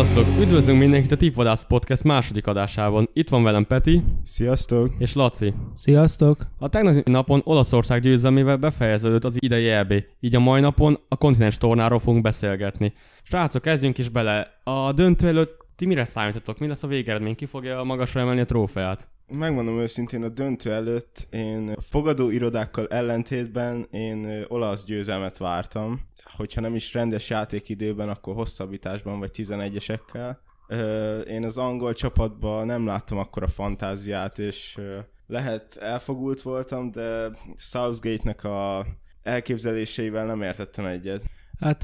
Sziasztok! Üdvözlünk mindenkit a Tipvadász Podcast második adásában. Itt van velem Peti Sziasztok! és Laci. Sziasztok! A tegnapi napon Olaszország győzelmével befejeződött az idei EB, így a mai napon a kontinens tornáról fogunk beszélgetni. Srácok, kezdjünk is bele. A döntő előtt ti mire számítotok? Mi lesz a végeredmény? Ki fogja magasra emelni a trófeát? Megmondom őszintén, a döntő előtt én fogadó irodákkal ellentétben én olasz győzelmet vártam. Hogyha nem is rendes játékidőben, akkor hosszabbításban vagy 11-esekkel. Ö, Én az angol csapatban nem láttam akkora fantáziát, és lehet elfogult voltam, de Southgate-nek a elképzeléseivel nem értettem egyet. Hát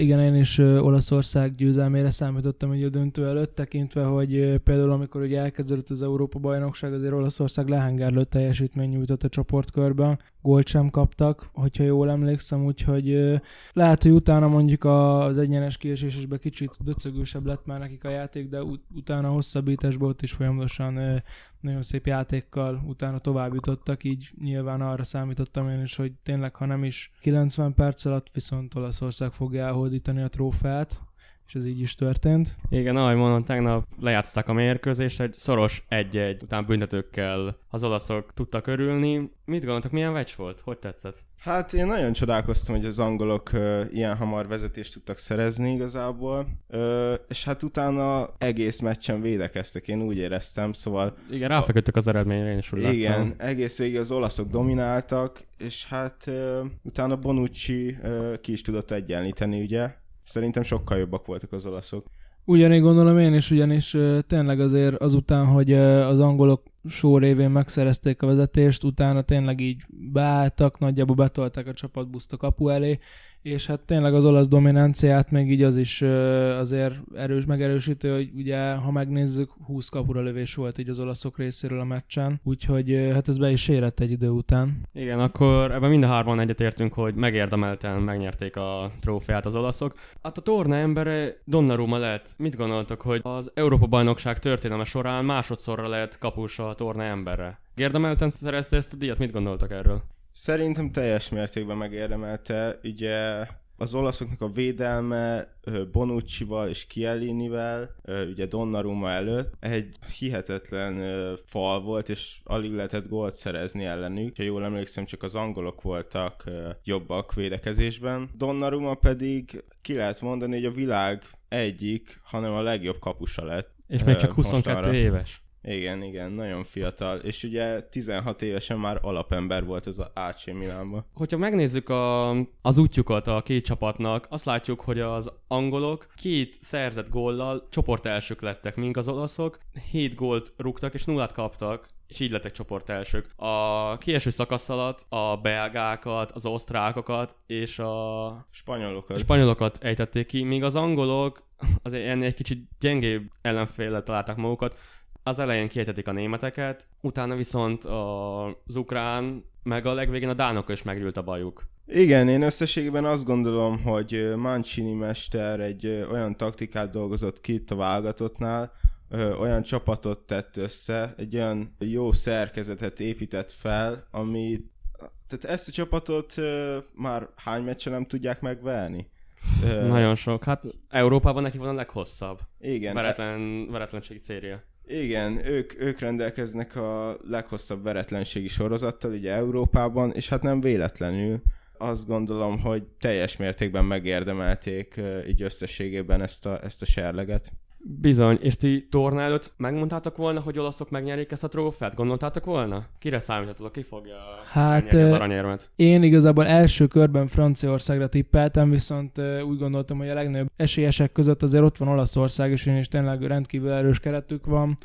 igen, én is Olaszország győzelmére számítottam ugye a döntő előtt, tekintve, hogy például amikor ugye elkezdődött az Európa-bajnokság, azért Olaszország lehengárlő teljesítmény nyújtott a csoportkörben, gólt sem kaptak, hogyha jól emlékszem, úgyhogy lehet, hogy utána mondjuk az egyenes kiesésesben kicsit döcögősebb lett már nekik a játék, de ut- utána a hosszabbításban ott is folyamatosan nagyon szép játékkal utána tovább jutottak, így nyilván arra számítottam én is, hogy tényleg, ha nem is 90 perc alatt, viszont Olaszország fogja elhódítani a trófeát, és ez így is történt. Igen, ahogy mondom, tegnap lejátszották a mérkőzést, egy szoros 1-1 után büntetőkkel az olaszok tudtak örülni. Mit gondoltak, milyen meccs volt? Hogy tetszett? Hát én nagyon csodálkoztam, hogy az angolok ö, ilyen hamar vezetést tudtak szerezni igazából, ö, és hát utána egész meccsen védekeztek, én úgy éreztem, szóval Igen, ráfeküdtök az eredményre, én is úgy láttam. igen, egész végig az olaszok domináltak, és hát ö, utána Bonucci ö, ki is tudott egyenlíteni, ugye? Szerintem sokkal jobbak voltak az olaszok. Ugyanígy gondolom én is, ugyanis tényleg azért azután, hogy az angolok só révén megszerezték a vezetést, utána tényleg így beálltak, nagyjából betolták a csapatbuszt a kapu elé, és hát tényleg az olasz dominanciát még így az is azért erős, megerősítő, hogy ugye, ha megnézzük, 20 kapura lövés volt így az olaszok részéről a meccsen, úgyhogy hát ez be is érett egy idő után. Igen, akkor ebben mind a hárman egyetértünk, hogy megérdemelten megnyerték a trófeát az olaszok. Hát a torna embere Donnarumma lett. Mit gondoltak, hogy az Európa-bajnokság történelme során másodszorra lett kapus a torna emberre? Érdemelten szerezte ezt a díjat? Mit gondoltak erről? Szerintem teljes mértékben megérdemelte, ugye az olaszoknak a védelme ö, Bonucci-val és Chiellinivel, ugye Donnarumma előtt egy hihetetlen fal volt, és alig lehetett gólt szerezni ellenük. Ha jól emlékszem, csak az angolok voltak jobbak védekezésben. Donnarumma pedig ki lehet mondani, hogy a világ egyik, hanem a legjobb kapusa lett. És még csak 22 mostanra. éves. Igen, igen, nagyon fiatal. És ugye 16 évesen már alapember volt az a AC Milánban. Hogyha megnézzük a, az útjukat a két csapatnak, azt látjuk, hogy az angolok két szerzett góllal csoportelsők lettek, míg az olaszok 7 gólt rúgtak és nullát kaptak, és így lettek csoportelsők. A kieső szakasz alatt a belgákat, az osztrákokat és a Spanyolokat. spanyolokat ejtették ki, míg az angolok azért ennél egy kicsit gyengébb ellenféllel találták magukat. Az elején kiejtetik a németeket, utána viszont az ukrán, meg a legvégén a dánok is megült a bajuk. Igen, én összességében azt gondolom, hogy Mancini mester egy olyan taktikát dolgozott ki itt a válogatottnál, olyan csapatot tett össze, egy olyan jó szerkezetet épített fel, ami tehát ezt a csapatot ö, már hány meccsen nem tudják megverni? Ö, Nagyon sok. Hát Európában neki van a leghosszabb Igen, veretlen, veretlenségi széria. Igen, ők, ők rendelkeznek a leghosszabb veretlenségi sorozattal ugye Európában, és hát nem véletlenül azt gondolom, hogy teljes mértékben megérdemelték így összességében ezt a, ezt a serleget. Bizony, és ti torna előtt megmondtátok volna, hogy olaszok megnyerik ezt a trófeát? Gondoltátok volna? Kire számítottatok? Ki fogja Hát, az aranyérmet? Én igazából első körben Franciaországra tippeltem, viszont úgy gondoltam, hogy a legnagyobb esélyesek között azért ott van Olaszország, és is tényleg rendkívül erős keretük van.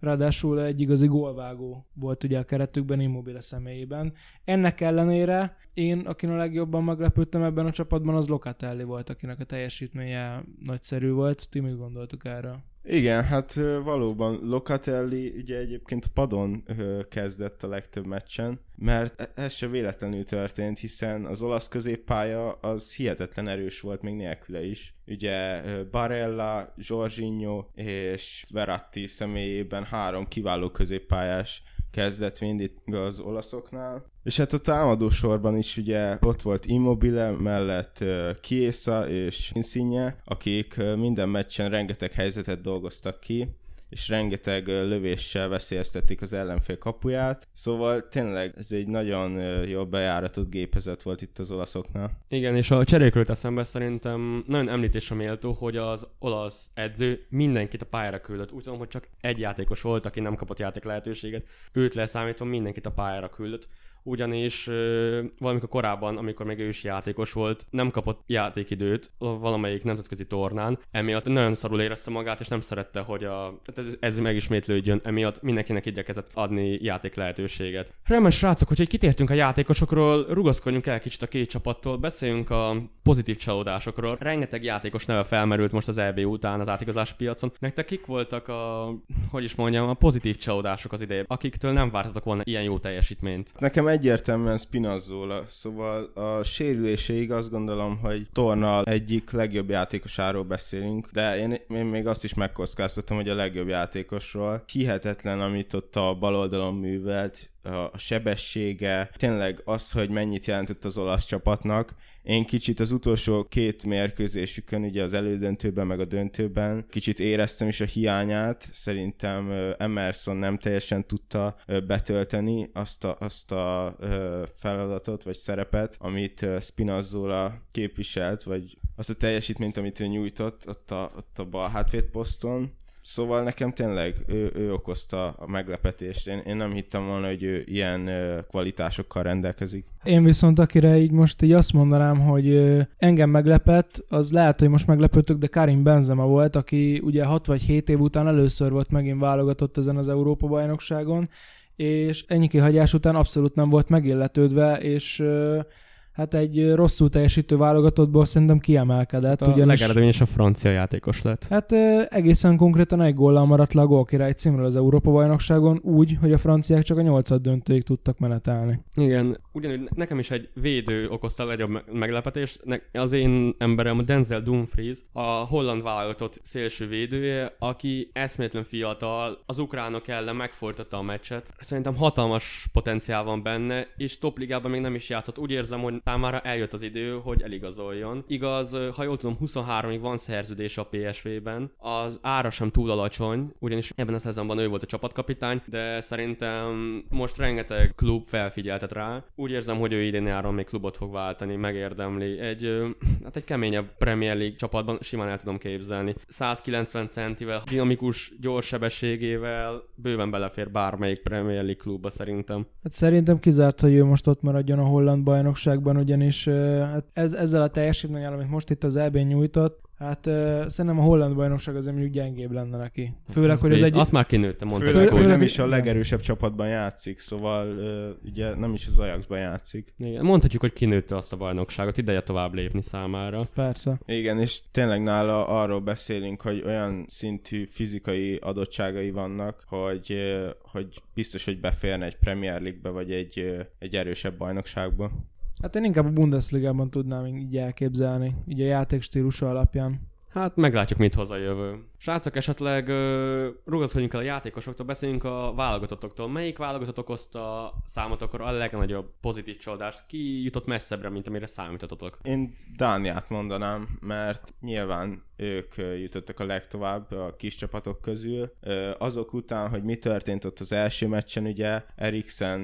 Ráadásul egy igazi gólvágó volt ugye a keretükben, Immobile személyében. Ennek ellenére én, akin a legjobban meglepődtem ebben a csapatban, az Locatelli volt, akinek a teljesítménye nagyszerű volt. Ti mit gondoltuk erről? Igen, hát valóban Locatelli ugye egyébként padon kezdett a legtöbb meccsen, mert e- ez se véletlenül történt, hiszen az olasz középpálya az hihetetlen erős volt még nélküle is. Ugye Barella, Jorginho és Verratti személyében három kiváló középpályás kezdett mindig az olaszoknál. És hát a támadó sorban is ugye ott volt Immobile, mellett Chiesa és Insigne, akik minden meccsen rengeteg helyzetet dolgoztak ki, és rengeteg lövéssel veszélyeztették az ellenfél kapuját. Szóval tényleg ez egy nagyon jól bejáratott gépezet volt itt az olaszoknál. Igen, és a cserékről eszembe szerintem nagyon említésre méltó, hogy az olasz edző mindenkit a pályára küldött. Úgy tudom, hogy csak egy játékos volt, aki nem kapott játék lehetőséget. Őt leszámítva mindenkit a pályára küldött ugyanis ö, valamikor korábban, amikor még ő is játékos volt, nem kapott játékidőt valamelyik nemzetközi tornán, emiatt nagyon szarul érezte magát, és nem szerette, hogy a, ez, ez megismétlődjön, emiatt mindenkinek igyekezett adni játék lehetőséget. Remes srácok, hogyha kitértünk a játékosokról, rugaszkodjunk el kicsit a két csapattól, beszéljünk a pozitív csalódásokról. Rengeteg játékos neve felmerült most az EB után az átigazási piacon. Nektek kik voltak a, hogy is mondjam, a pozitív csalódások az idejében, akiktől nem vártatok volna ilyen jó teljesítményt? Nekem egyértelműen Spinazzola, szóval a sérüléséig azt gondolom, hogy Torna egyik legjobb játékosáról beszélünk, de én, én még azt is megkockáztatom, hogy a legjobb játékosról. Hihetetlen, amit ott a bal oldalon művelt, a sebessége, tényleg az, hogy mennyit jelentett az olasz csapatnak. Én kicsit az utolsó két mérkőzésükön, ugye az elődöntőben meg a döntőben kicsit éreztem is a hiányát. Szerintem Emerson nem teljesen tudta betölteni azt a, azt a feladatot vagy szerepet, amit Spinazzola képviselt, vagy azt a teljesítményt, amit ő nyújtott ott a, ott a bal hátvédposzton Szóval nekem tényleg ő, ő okozta a meglepetést. Én, én nem hittem volna, hogy ő ilyen kvalitásokkal rendelkezik. Én viszont akire így most így azt mondanám, hogy engem meglepett, az lehet, hogy most meglepődtök, de Karim Benzema volt, aki ugye 6 vagy 7 év után először volt megint válogatott ezen az Európa-bajnokságon, és ennyi kihagyás után abszolút nem volt megilletődve, és hát egy rosszul teljesítő válogatottból szerintem kiemelkedett. Hát a ugyanis... a francia játékos lett. Hát egészen konkrétan egy góllal maradt le a gólkirály címről az Európa-bajnokságon úgy, hogy a franciák csak a nyolcad döntőig tudtak menetelni. Igen, ugyanúgy nekem is egy védő okozta a legjobb meglepetést. Az én emberem Denzel Dumfries, a holland válogatott szélső védője, aki eszméletlen fiatal, az ukránok ellen megfordította a meccset. Szerintem hatalmas potenciál van benne, és topligában még nem is játszott. Úgy érzem, hogy számára eljött az idő, hogy eligazoljon. Igaz, ha jól tudom, 23-ig van szerződés a PSV-ben, az ára sem túl alacsony, ugyanis ebben a szezonban ő volt a csapatkapitány, de szerintem most rengeteg klub felfigyeltet rá. Úgy érzem, hogy ő idén nyáron még klubot fog váltani, megérdemli. Egy, hát egy keményebb Premier League csapatban simán el tudom képzelni. 190 centivel, dinamikus, gyors sebességével bőven belefér bármelyik Premier League klubba szerintem. Hát szerintem kizárt, hogy ő most ott maradjon a holland bajnokságban, ugyanis hát ez, ezzel a teljesítménnyel, amit most itt az eb nyújtott, Hát uh, szerintem a holland bajnokság azért mondjuk gyengébb lenne neki. Főleg, hogy ez egy... Azt már kinőtte, mondta. Főleg, hogy nem is a legerősebb csapatban játszik, szóval uh, ugye nem is az Ajaxban játszik. Igen, mondhatjuk, hogy kinőtte azt a bajnokságot, ideje tovább lépni számára. Persze. Igen, és tényleg nála arról beszélünk, hogy olyan szintű fizikai adottságai vannak, hogy, hogy biztos, hogy beférne egy Premier League-be, vagy egy, egy erősebb bajnokságba. Hát én inkább a Bundesliga-ban tudnám így elképzelni, így a játékstílusa alapján. Hát meglátjuk, mit hoz a jövő. Srácok, esetleg rugaszkodjunk el a játékosoktól, beszéljünk a válogatottoktól. Melyik válogatott okozta számotokra a legnagyobb pozitív csalódást? Ki jutott messzebbre, mint amire számítottatok? Én Dániát mondanám, mert nyilván ők jutottak a legtovább a kis csapatok közül. Azok után, hogy mi történt ott az első meccsen, ugye Eriksen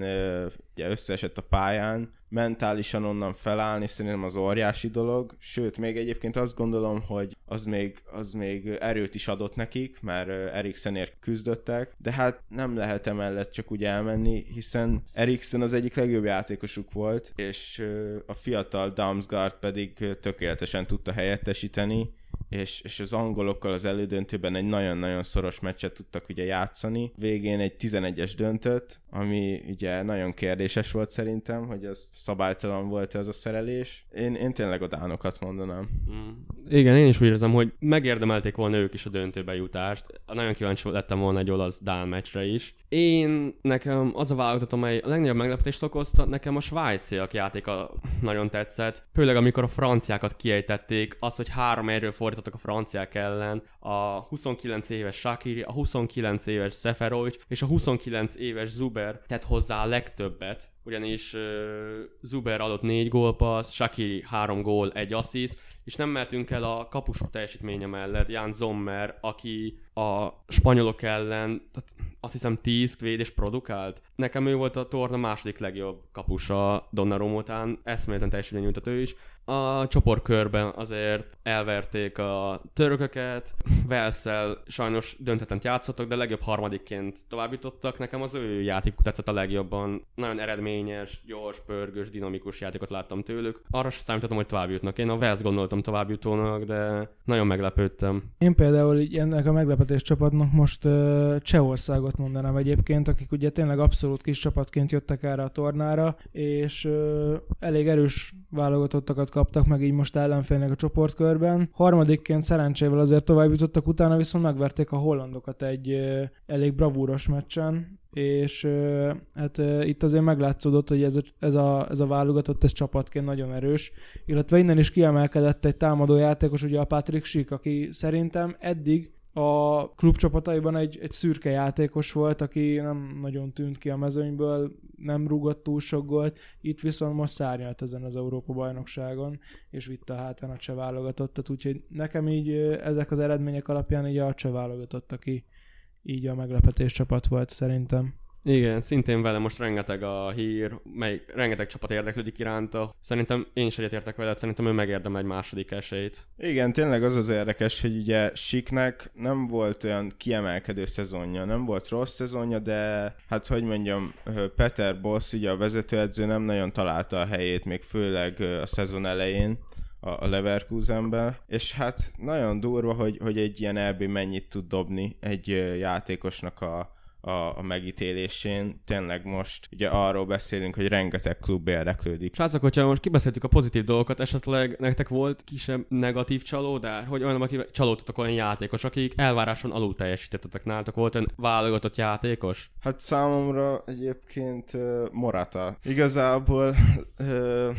ugye összeesett a pályán, mentálisan onnan felállni szerintem az óriási dolog, sőt, még egyébként azt gondolom, hogy az még, az még erőt is adott nekik, mert Eriksenért küzdöttek, de hát nem lehet emellett csak úgy elmenni, hiszen Eriksen az egyik legjobb játékosuk volt, és a fiatal Damsgaard pedig tökéletesen tudta helyettesíteni, és, és az angolokkal az elődöntőben egy nagyon-nagyon szoros meccset tudtak ugye játszani. Végén egy 11-es döntött, ami ugye nagyon kérdéses volt szerintem, hogy ez szabálytalan volt ez a szerelés. Én, én tényleg a dánokat mondanám. Mm. Igen, én is úgy érzem, hogy megérdemelték volna ők is a döntőbe jutást. Nagyon kíváncsi lettem volna egy olasz dán meccsre is. Én, nekem az a válogatott, amely a legnagyobb meglepetést okozta, nekem a svájciak játéka nagyon tetszett. Főleg amikor a franciákat kiejtették, az, hogy három erről fordított játszottak a franciák ellen, a 29 éves Shakiri, a 29 éves Seferovic és a 29 éves Zuber tett hozzá a legtöbbet, ugyanis uh, Zuber adott 4 gólpassz, Shakiri 3 gól, 1 assziszt, és nem mehetünk el a kapusok teljesítménye mellett, Jan Zommer, aki a spanyolok ellen, tehát azt hiszem 10 védés produkált. Nekem ő volt a torna második legjobb kapusa Donnarumma után, eszméletlen teljesítmény nyújtott ő is. A csoportkörben azért elverték a törököket, Velszel sajnos döntetlen játszottak, de legjobb harmadikként továbbítottak. Nekem az ő játékuk tetszett a legjobban. Nagyon eredményes, gyors, pörgős, dinamikus játékot láttam tőlük. Arra sem számítottam, hogy tovább jutnak. Én a Vels gondoltam továbbjutónak, de nagyon meglepődtem. Én például így ennek a meglepetés csapatnak most uh, Csehországot mondanám egyébként, akik ugye tényleg abszolút kis csapatként jöttek erre a tornára, és elég erős válogatottakat kaptak meg így most ellenfélnek a csoportkörben. Harmadikként szerencsével azért tovább jutottak, utána viszont megverték a hollandokat egy elég bravúros meccsen, és hát itt azért meglátszódott, hogy ez a, ez, a, ez a válogatott, ez csapatként nagyon erős, illetve innen is kiemelkedett egy támadó játékos, ugye a Patrick Schick, aki szerintem eddig a klubcsapataiban egy, egy szürke játékos volt, aki nem nagyon tűnt ki a mezőnyből, nem rúgott túl sok gólt, itt viszont most szárnyalt ezen az Európa-bajnokságon, és vitte a hátán a cseh válogatottat, úgyhogy nekem így ezek az eredmények alapján így a cseh válogatott, aki így a meglepetés csapat volt szerintem. Igen, szintén vele most rengeteg a hír, mely rengeteg csapat érdeklődik iránta. Szerintem én is egyetértek veled, szerintem ő megérdemel egy második esélyt. Igen, tényleg az az érdekes, hogy ugye Siknek nem volt olyan kiemelkedő szezonja, nem volt rossz szezonja, de hát hogy mondjam, Peter Boss, ugye a vezetőedző nem nagyon találta a helyét, még főleg a szezon elején a Leverkusenbe, és hát nagyon durva, hogy, hogy egy ilyen EB mennyit tud dobni egy játékosnak a, a, a megítélésén. Tényleg most ugye arról beszélünk, hogy rengeteg klub érdeklődik. Srácok, hogyha most kibeszéltük a pozitív dolgokat, esetleg nektek volt kisebb negatív csalódás? Hogy olyan, aki csalódtatok olyan játékos, akik elváráson alul teljesítettetek nálatok? Volt olyan válogatott játékos? Hát számomra egyébként uh, Morata. Igazából uh,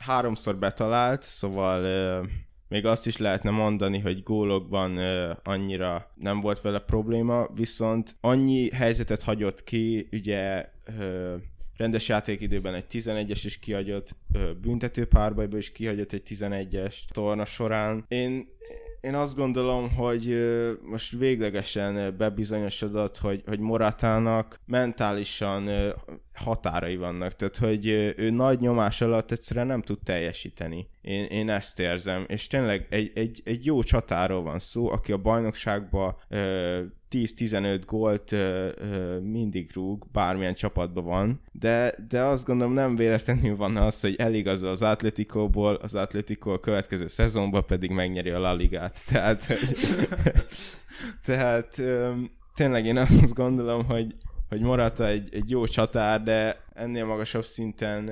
háromszor betalált, szóval uh, még azt is lehetne mondani, hogy gólokban annyira nem volt vele probléma, viszont annyi helyzetet hagyott ki, ugye uh, rendes játékidőben egy 11-es is kihagyott, uh, büntető párbajban is kihagyott egy 11-es torna során. Én én azt gondolom, hogy most véglegesen bebizonyosodott, hogy, hogy Moratának mentálisan határai vannak, tehát hogy ő nagy nyomás alatt egyszerűen nem tud teljesíteni. Én, én ezt érzem, és tényleg egy, egy, egy jó csatáról van szó, aki a bajnokságban 10-15 gólt ö, ö, mindig rúg, bármilyen csapatban van, de, de azt gondolom nem véletlenül van az, hogy eligazol az Atletikóból, az Atletico a következő szezonban pedig megnyeri a La Ligát. Tehát, tehát ö, tényleg én azt gondolom, hogy hogy Morata egy, egy jó csatár, de ennél magasabb szinten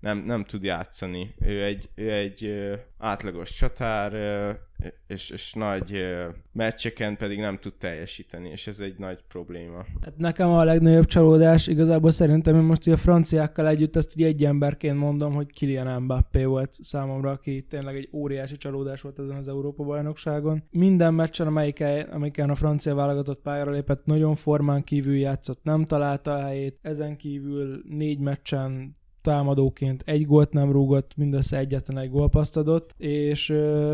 nem, nem tud játszani. Ő egy, ő egy átlagos csatár, és, és nagy meccseken pedig nem tud teljesíteni, és ez egy nagy probléma. Hát nekem a legnagyobb csalódás igazából szerintem én most a franciákkal együtt ezt egy emberként mondom, hogy Kylian Mbappé volt számomra, aki tényleg egy óriási csalódás volt ezen az Európa-bajnokságon. Minden meccsen, amelyiken, amelyiken a francia válogatott pályára lépett, nagyon formán kívül játszott, nem találta a helyét, ezen kívül négy meccsen támadóként egy gólt nem rúgott, mindössze egyetlen egy gólpaszt adott, és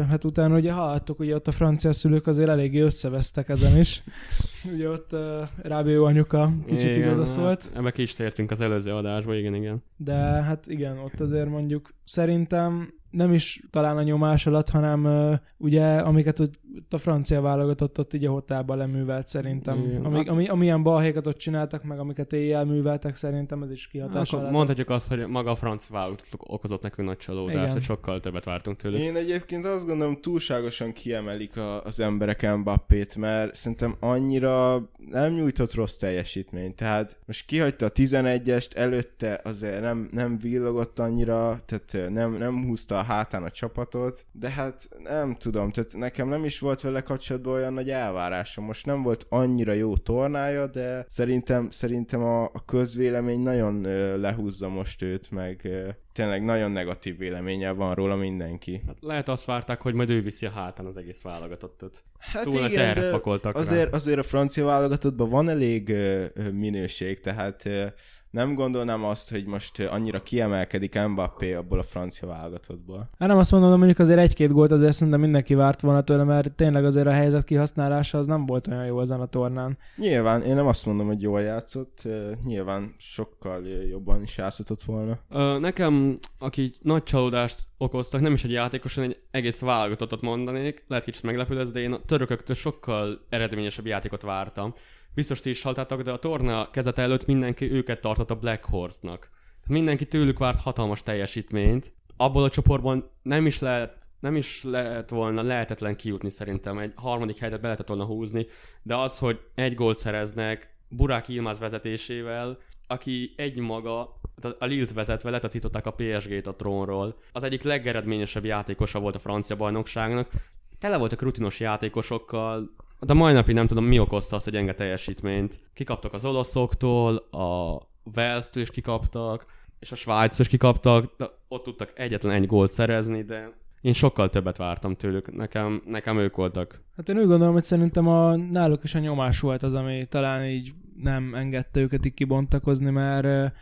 hát utána ugye hallottuk, hogy ott a francia szülők azért eléggé összevesztek ezen is. ugye ott uh, Rábió anyuka kicsit igaza szólt. Hát, ebbe ki is tértünk az előző adásba, igen, igen. De hát igen, ott azért mondjuk szerintem nem is talán a nyomás alatt, hanem uh, ugye, amiket ott a francia válogatott ott így a hotelban leművelt szerintem. Igen. Ami, ami, amilyen balhékat ott csináltak, meg amiket éjjel műveltek szerintem, ez is kihatás Akkor mondhatjuk azt, hogy maga a francia válogatott okozott nekünk nagy csalódást, hogy sokkal többet vártunk tőlük. Én egyébként azt gondolom, túlságosan kiemelik a, az emberek Mbappét, mert szerintem annyira nem nyújtott rossz teljesítményt. Tehát most kihagyta a 11-est, előtte azért nem, nem villogott annyira, tehát nem, nem húzta a hátán a csapatot, de hát nem tudom, tehát nekem nem is volt vele kapcsolatban olyan nagy elvárásom. Most nem volt annyira jó tornája, de szerintem, szerintem a, a közvélemény nagyon ö, lehúzza most őt, meg ö, tényleg nagyon negatív véleménye van róla mindenki. Hát lehet azt várták, hogy majd ő viszi a hátán az egész válogatottat. Hát Túl igen, de pakoltak rá. azért, azért a francia válogatottban van elég ö, minőség, tehát nem gondolnám azt, hogy most ö, annyira kiemelkedik Mbappé abból a francia válogatottból. Hát nem azt mondom, de mondjuk azért egy-két gólt azért szerintem mindenki várt volna tőle, mert tényleg azért a helyzet kihasználása az nem volt olyan jó ezen a tornán. Nyilván, én nem azt mondom, hogy jól játszott, ö, nyilván sokkal ö, jobban is játszhatott volna. Ö, nekem, aki nagy csalódást okoztak, nem is egy játékos, hanem egy egész válogatottat mondanék. Lehet kicsit meglepő lesz, de én a törököktől sokkal eredményesebb játékot vártam. Biztos ti is halltátok, de a torna kezete előtt mindenki őket tartott a Black Horse-nak. Mindenki tőlük várt hatalmas teljesítményt. Abból a csoportban nem is lehet nem is lehet volna lehetetlen kijutni szerintem, egy harmadik helyet be lehetett volna húzni, de az, hogy egy gólt szereznek Burák Ilmaz vezetésével, aki egy maga, a Lilt vezetve letacították a PSG-t a trónról. Az egyik legeredményesebb játékosa volt a francia bajnokságnak. Tele voltak rutinos játékosokkal, de mai napig nem tudom, mi okozta azt a gyenge teljesítményt. Kikaptak az olaszoktól, a Wales-től is kikaptak, és a Svájctól is kikaptak, de ott tudtak egyetlen egy gólt szerezni, de én sokkal többet vártam tőlük, nekem, nekem ők voltak. Hát én úgy gondolom, hogy szerintem a, náluk is a nyomás volt az, ami talán így nem engedte őket így kibontakozni, mert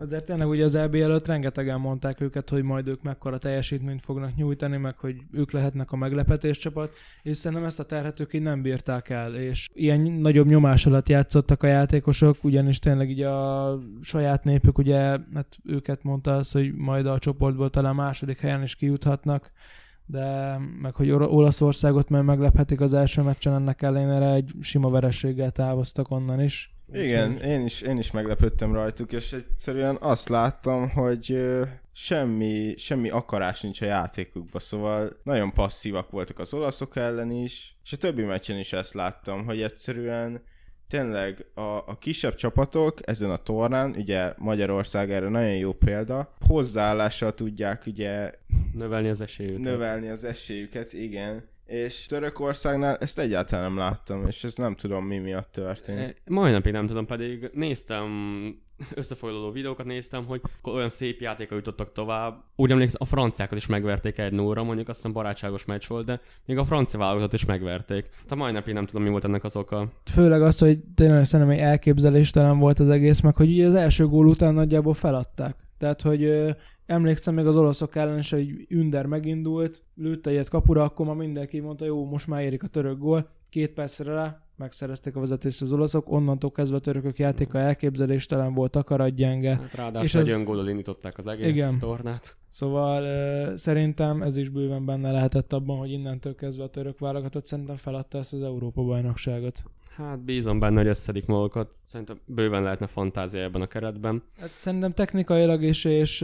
azért tényleg ugye az EB előtt rengetegen mondták őket, hogy majd ők mekkora teljesítményt fognak nyújtani, meg hogy ők lehetnek a meglepetés csapat, és szerintem ezt a terhet ők így nem bírták el, és ilyen nagyobb nyomás alatt játszottak a játékosok, ugyanis tényleg így a saját népük, ugye, hát őket mondta az, hogy majd a csoportból talán második helyen is kijuthatnak, de meg hogy Or- Olaszországot meg meglephetik az első meccsen, ennek ellenére egy sima vereséggel távoztak onnan is. Igen, én is, én is meglepődtem rajtuk, és egyszerűen azt láttam, hogy semmi, semmi akarás nincs a játékukban, szóval nagyon passzívak voltak az olaszok ellen is, és a többi meccsen is ezt láttam, hogy egyszerűen tényleg a, a kisebb csapatok ezen a tornán, ugye Magyarország erre nagyon jó példa, hozzáállással tudják ugye Növelni az esélyüket. növelni az esélyüket, igen. És Törökországnál ezt egyáltalán nem láttam, és ez nem tudom mi miatt történt. E, Mai napig nem tudom, pedig néztem összefoglaló videókat néztem, hogy olyan szép játéka jutottak tovább. Úgy emlékszem, a franciákat is megverték egy nóra, mondjuk azt hiszem barátságos meccs volt, de még a francia válogatott is megverték. Tehát mai napig nem tudom, mi volt ennek az oka. Főleg az, hogy tényleg szerintem egy elképzeléstelen volt az egész, meg hogy ugye az első gól után nagyjából feladták. Tehát, hogy emlékszem még az olaszok ellen is, hogy Ünder megindult, lőtt egyet kapura, akkor már mindenki mondta, jó, most már érik a török gól. Két percre rá megszerezték a vezetést az olaszok, onnantól kezdve a törökök játéka elképzeléstelen volt, akaratgyenge. Hát ráadásul És egy öngólal indították az egész Igen. tornát. Szóval szerintem ez is bőven benne lehetett abban, hogy innentől kezdve a török válogatott szerintem feladta ezt az Európa bajnokságot. Hát bízom benne, hogy összedik magukat. Szerintem bőven lehetne fantázia ebben a keretben. Hát szerintem technikailag és, és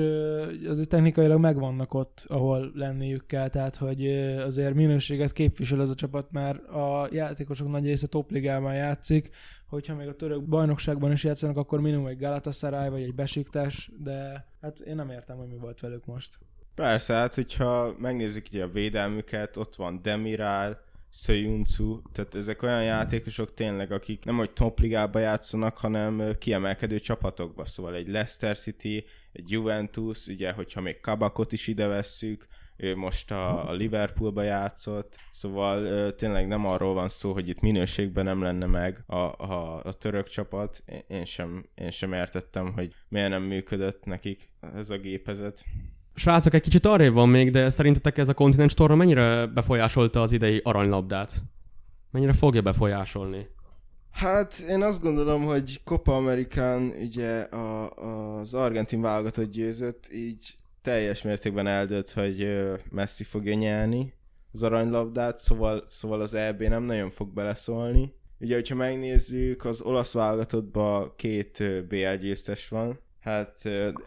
azért technikailag megvannak ott, ahol lenniük kell, tehát hogy azért minőséget képvisel ez a csapat, mert a játékosok nagy része topligában játszik, hogyha még a török bajnokságban is játszanak, akkor minimum egy Galatasaray vagy egy Besiktas, de hát én nem értem, hogy mi volt velük most. Persze, hát hogyha megnézzük ugye a védelmüket, ott van Demiral, Söyuncu, tehát ezek olyan játékosok tényleg, akik nem hogy topligába játszanak, hanem kiemelkedő csapatokba, szóval egy Leicester City, egy Juventus, ugye, hogyha még Kabakot is ide vesszük, ő most a, a Liverpoolba játszott, szóval tényleg nem arról van szó, hogy itt minőségben nem lenne meg a, a, a török csapat. Én sem, én sem értettem, hogy miért nem működött nekik ez a gépezet. Srácok, egy kicsit arrébb van még, de szerintetek ez a kontinens torna mennyire befolyásolta az idei aranylabdát? Mennyire fogja befolyásolni? Hát én azt gondolom, hogy Copa Amerikán ugye a, az argentin válogatott győzött, így teljes mértékben eldőlt, hogy Messi fogja nyerni az aranylabdát, szóval, szóval az EB nem nagyon fog beleszólni. Ugye, hogyha megnézzük, az olasz válogatottban két BL győztes van. Hát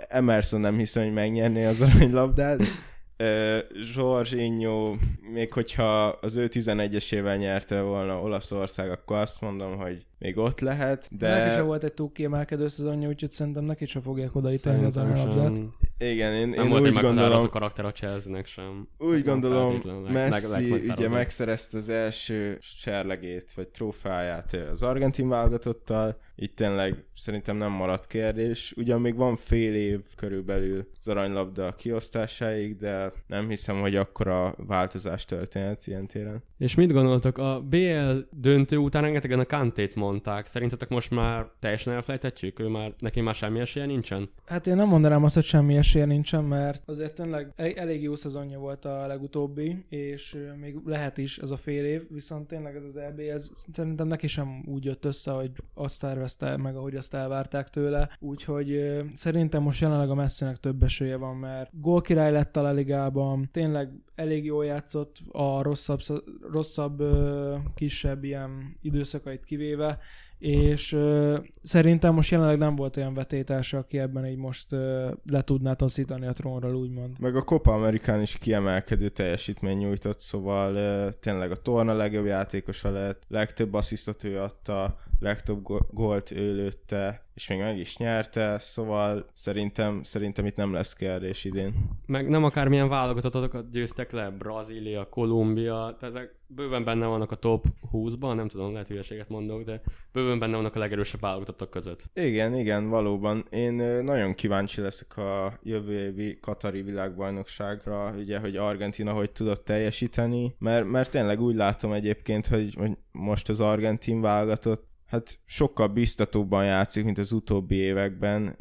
Emerson nem hiszem, hogy megnyerné az aranylabdát. Jorginho, még hogyha az ő 11-esével nyerte volna Olaszország, akkor azt mondom, hogy még ott lehet, De... Neki sem volt egy túl kiemelkedő szezonja, úgyhogy szerintem neki sem fogják odaítélni az aranylabdát. Igen, én, Nem én volt egy úgy meghatározó gondolom, karakter a Chelsea-nek sem. úgy gondolom Messi leg- ugye megszerezte az első serlegét, vagy trófáját az argentin válogatottal, itt tényleg szerintem nem maradt kérdés. Ugyan még van fél év körülbelül az aranylabda kiosztásáig, de nem hiszem, hogy akkora változás történhet ilyen téren. És mit gondoltok? A BL döntő után rengetegen a Kantét mondták. Szerintetek most már teljesen elfelejtettjük? Ő már, neki már semmi esélye nincsen? Hát én nem mondanám azt, hogy semmi esélye nincsen, mert azért tényleg el- elég jó szezonja volt a legutóbbi, és még lehet is ez a fél év, viszont tényleg ez az EB, ez szerintem neki sem úgy jött össze, hogy azt tervezte meg, ahogy azt elvárták tőle, úgyhogy szerintem most jelenleg a Messinek több esélye van, mert gólkirály lett a Ligában, tényleg elég jól játszott a rosszabb, sz- rosszabb kisebb ilyen időszakait kivéve, és ö, szerintem most jelenleg nem volt olyan vetétársa, aki ebben így most ö, le tudná taszítani a trónról, úgymond. Meg a Copa Amerikán is kiemelkedő teljesítmény nyújtott, szóval uh, tényleg a torna legjobb játékosa lett, legtöbb asszisztot ő adta, legtöbb gólt ő lőtte, és még meg is nyerte, szóval szerintem, szerintem itt nem lesz kérdés idén. Meg nem akármilyen válogatottakat győztek le, Brazília, Kolumbia, tehát ezek bőven benne vannak a top 20-ban, nem tudom, lehet hülyeséget mondok, de bőven benne vannak a legerősebb válogatottak között. Igen, igen, valóban. Én nagyon kíváncsi leszek a jövő évi Katari világbajnokságra, ugye, hogy Argentina hogy tudott teljesíteni, mert, mert tényleg úgy látom egyébként, hogy, hogy most az argentin válogatott hát sokkal biztatóbban játszik, mint az utóbbi években,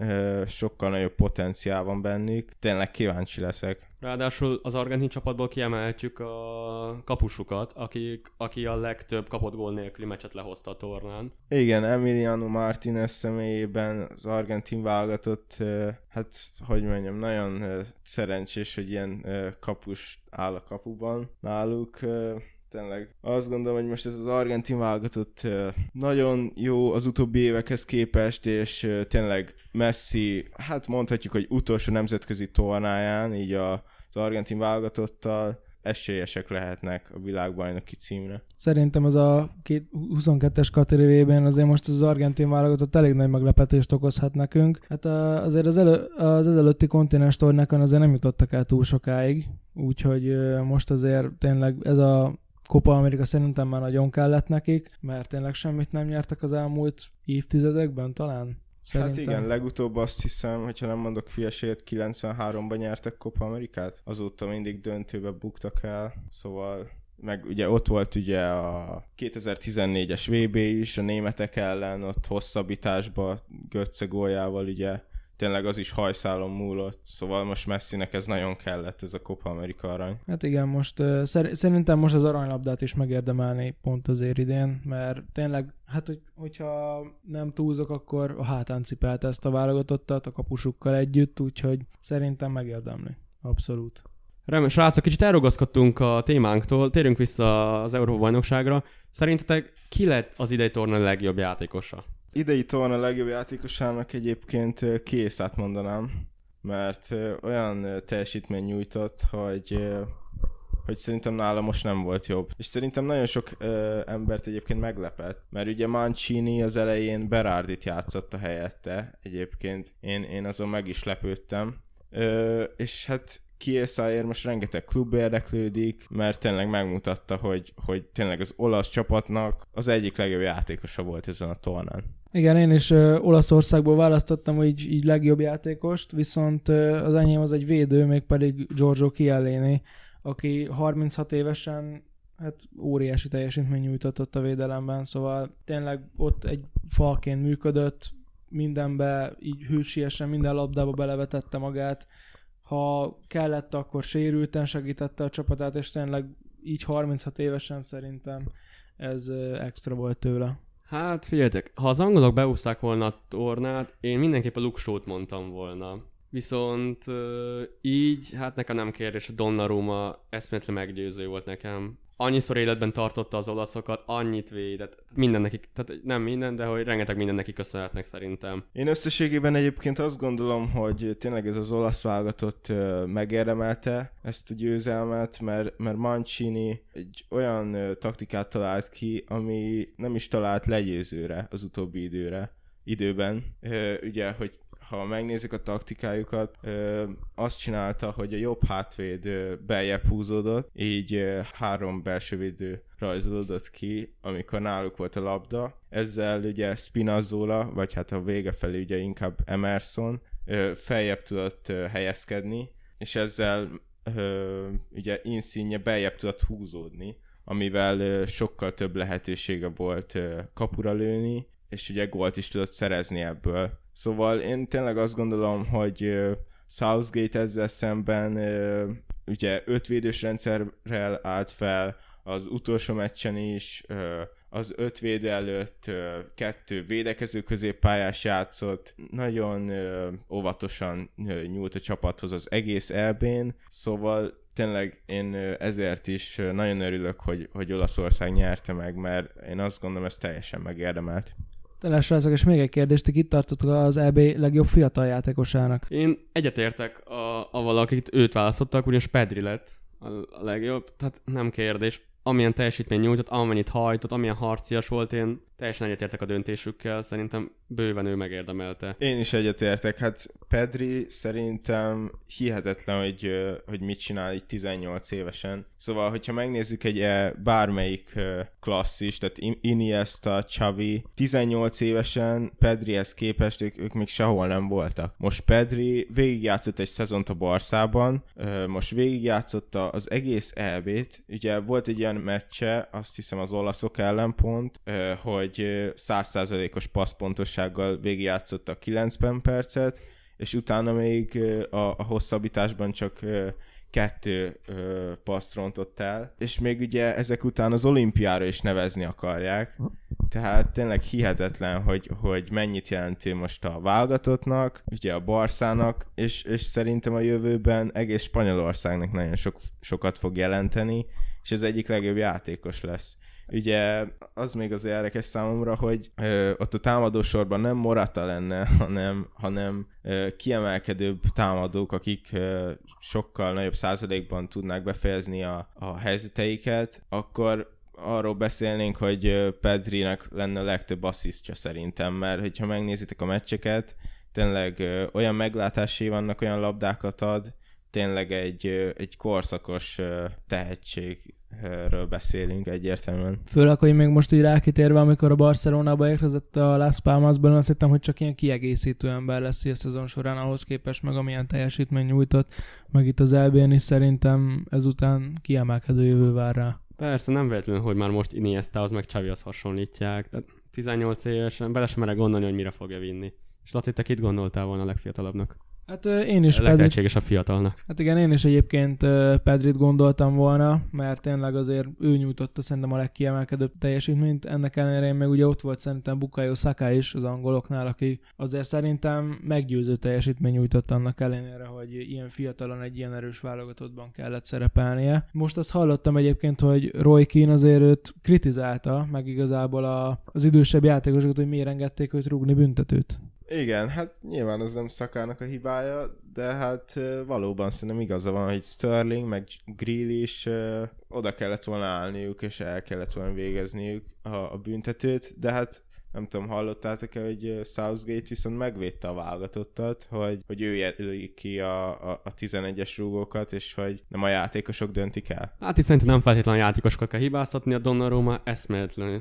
sokkal nagyobb potenciál van bennük. Tényleg kíváncsi leszek. Ráadásul az argentin csapatból kiemelhetjük a kapusukat, akik, aki a legtöbb kapott gól nélküli meccset lehozta a tornán. Igen, Emiliano Martinez személyében az argentin válogatott, hát hogy mondjam, nagyon szerencsés, hogy ilyen kapus áll a kapuban náluk. Tényleg azt gondolom, hogy most ez az argentin válogatott nagyon jó az utóbbi évekhez képest, és tényleg Messi, hát mondhatjuk, hogy utolsó nemzetközi tornáján, így a, az argentin válogatottal esélyesek lehetnek a világbajnoki címre. Szerintem ez a két- 22-es kategóriában azért most az argentin válogatott elég nagy meglepetést okozhat nekünk. Hát azért az, elő, az ezelőtti kontinens tornákon azért nem jutottak el túl sokáig, úgyhogy most azért tényleg ez a Copa Amerika szerintem már nagyon kellett nekik, mert tényleg semmit nem nyertek az elmúlt évtizedekben talán. Szerintem. Hát igen, legutóbb azt hiszem, hogyha nem mondok hülyeséget, 93-ban nyertek Copa Amerikát, azóta mindig döntőbe buktak el, szóval meg ugye ott volt ugye a 2014-es VB is, a németek ellen, ott hosszabbításba Götze góljával ugye tényleg az is hajszálon múlott, szóval most Messinek ez nagyon kellett, ez a Copa Amerika arany. Hát igen, most szer- szerintem most az aranylabdát is megérdemelni pont azért idén, mert tényleg, hát hogy, hogyha nem túlzok, akkor a hátán cipelte ezt a válogatottat a kapusukkal együtt, úgyhogy szerintem megérdemli. Abszolút. Remény, srácok, kicsit elrugaszkodtunk a témánktól, térjünk vissza az Európa bajnokságra. Szerintetek ki lett az idei torna legjobb játékosa? Idei torna legjobb játékosának egyébként Készát mondanám, mert olyan teljesítmény nyújtott, hogy hogy szerintem nála most nem volt jobb. És szerintem nagyon sok ö, embert egyébként meglepett, mert ugye Mancini az elején Berardit játszott a helyette, egyébként én, én azon meg is lepődtem. Ö, és hát Kieszáért most rengeteg klub érdeklődik, mert tényleg megmutatta, hogy, hogy tényleg az olasz csapatnak az egyik legjobb játékosa volt ezen a tornán. Igen, én is ö, Olaszországból választottam hogy így legjobb játékost, viszont ö, az enyém az egy védő, mégpedig Giorgio Chiellini, aki 36 évesen hát óriási teljesítmény nyújtott ott a védelemben, szóval tényleg ott egy falként működött, mindenbe így hűsiesen, minden labdába belevetette magát, ha kellett, akkor sérülten segítette a csapatát, és tényleg így 36 évesen szerintem ez extra volt tőle. Hát figyeljetek, ha az angolok beúzták volna a tornát, én mindenképp a Luxót mondtam volna. Viszont így, hát nekem nem kérdés, a Donnarumma eszméletlen meggyőző volt nekem. Annyiszor életben tartotta az olaszokat, annyit védett, minden nekik, tehát nem minden, de hogy rengeteg minden neki köszönhetnek szerintem. Én összességében egyébként azt gondolom, hogy tényleg ez az olasz válogatott megérdemelte ezt a győzelmet, mert, mert Mancini egy olyan taktikát talált ki, ami nem is talált legyőzőre az utóbbi időre időben. Ugye, hogy ha megnézzük a taktikájukat, ö, azt csinálta, hogy a jobb hátvéd ö, beljebb húzódott, így ö, három belső védő rajzolódott ki, amikor náluk volt a labda. Ezzel ugye Spinazzola, vagy hát a vége felé ugye inkább Emerson ö, feljebb tudott ö, helyezkedni, és ezzel ö, ugye Insigne beljebb tudott húzódni, amivel ö, sokkal több lehetősége volt ö, kapura lőni, és ugye gólt is tudott szerezni ebből. Szóval én tényleg azt gondolom, hogy Southgate ezzel szemben ugye ötvédős rendszerrel állt fel, az utolsó meccsen is, az öt védő előtt kettő védekező középpályás játszott, nagyon óvatosan nyúlt a csapathoz az egész elbén, szóval tényleg én ezért is nagyon örülök, hogy, hogy Olaszország nyerte meg, mert én azt gondolom, ez teljesen megérdemelt. Tényleg srácok, és még egy kérdést, ti itt tartottok az EB legjobb fiatal játékosának. Én egyetértek a, avval, akik őt választottak, ugyanis Pedri lett a, a legjobb, tehát nem kérdés. Amilyen teljesítmény nyújtott, amennyit hajtott, amilyen harcias volt, én teljesen egyetértek a döntésükkel, szerintem bőven ő megérdemelte. Én is egyetértek, hát Pedri szerintem hihetetlen, hogy, hogy mit csinál így 18 évesen. Szóval, hogyha megnézzük egy eh, bármelyik klasszis, tehát In- Iniesta, Xavi, 18 évesen Pedrihez képest ők, ők még sehol nem voltak. Most Pedri végigjátszott egy szezont a Barszában, most végigjátszotta az egész EB-t, ugye volt egy ilyen meccse, azt hiszem az olaszok ellen pont, hogy ö, 100%-os passzpontossággal végigjátszotta 90 percet, és utána még a, a hosszabbításban csak kettő ö, paszt rontott el, és még ugye ezek után az olimpiára is nevezni akarják, tehát tényleg hihetetlen, hogy, hogy mennyit jelenti most a válogatottnak, ugye a Barszának, és, és szerintem a jövőben egész Spanyolországnak nagyon sok, sokat fog jelenteni, és ez egyik legjobb játékos lesz. Ugye az még az érdekes számomra, hogy ö, ott a támadósorban nem Morata lenne, hanem, hanem ö, kiemelkedőbb támadók, akik ö, sokkal nagyobb százalékban tudnák befejezni a, a helyzeteiket, akkor arról beszélnénk, hogy Pedrinek lenne a legtöbb asszisztja szerintem, mert hogyha megnézitek a meccseket, tényleg ö, olyan meglátásai vannak, olyan labdákat ad, tényleg egy, egy korszakos ö, tehetségről beszélünk egyértelműen. Főleg, hogy még most így rákitérve, amikor a Barcelonába érkezett a Las Palmasban, azt hittem, hogy csak ilyen kiegészítő ember lesz a szezon során ahhoz képest, meg amilyen teljesítmény nyújtott, meg itt az elbén is szerintem ezután kiemelkedő jövő vár rá. Persze, nem véletlenül, hogy már most Iniestához meg Xavihoz hasonlítják. Tehát 18 évesen, bele sem merek gondolni, hogy mire fogja vinni. És Laci, te kit gondoltál volna a legfiatalabbnak? Hát én is A Pedrit, legtehetségesebb fiatalnak. hát igen, én is egyébként Pedrit gondoltam volna, mert tényleg azért ő nyújtotta szerintem a legkiemelkedőbb teljesítményt. Ennek ellenére én meg ugye ott volt szerintem Bukayo Saka is az angoloknál, aki azért szerintem meggyőző teljesítmény nyújtott annak ellenére, hogy ilyen fiatalon egy ilyen erős válogatottban kellett szerepelnie. Most azt hallottam egyébként, hogy Roy Keane azért őt kritizálta, meg igazából a, az idősebb játékosokat, hogy miért engedték őt rúgni büntetőt. Igen, hát nyilván az nem szakának a hibája, de hát valóban szerintem igaza van, hogy Sterling, meg Grealish ö, oda kellett volna állniuk, és el kellett volna végezniük a, a büntetőt, de hát nem tudom, hallottátok-e, hogy Southgate viszont megvédte a válogatottat, hogy, hogy ő jelöli ki a, a, a 11-es rúgókat, és hogy nem a játékosok döntik el. Hát itt szerintem nem feltétlenül a játékosokat kell hibáztatni, a Donnarumma eszméletlenül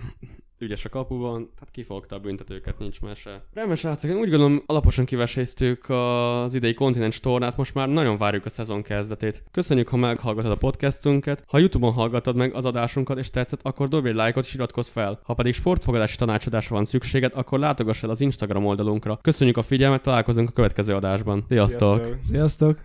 ügyes a kapuban, tehát kifogta a büntetőket, nincs mese. Rendben, srácok, én úgy gondolom alaposan kiveséztük az idei kontinens tornát, most már nagyon várjuk a szezon kezdetét. Köszönjük, ha meghallgatod a podcastünket. Ha YouTube-on hallgatod meg az adásunkat és tetszett, akkor dobj egy lájkot és iratkozz fel. Ha pedig sportfogadási tanácsadásra van szükséged, akkor látogass el az Instagram oldalunkra. Köszönjük a figyelmet, találkozunk a következő adásban. Sziasztok! Sziasztok! Sziasztok!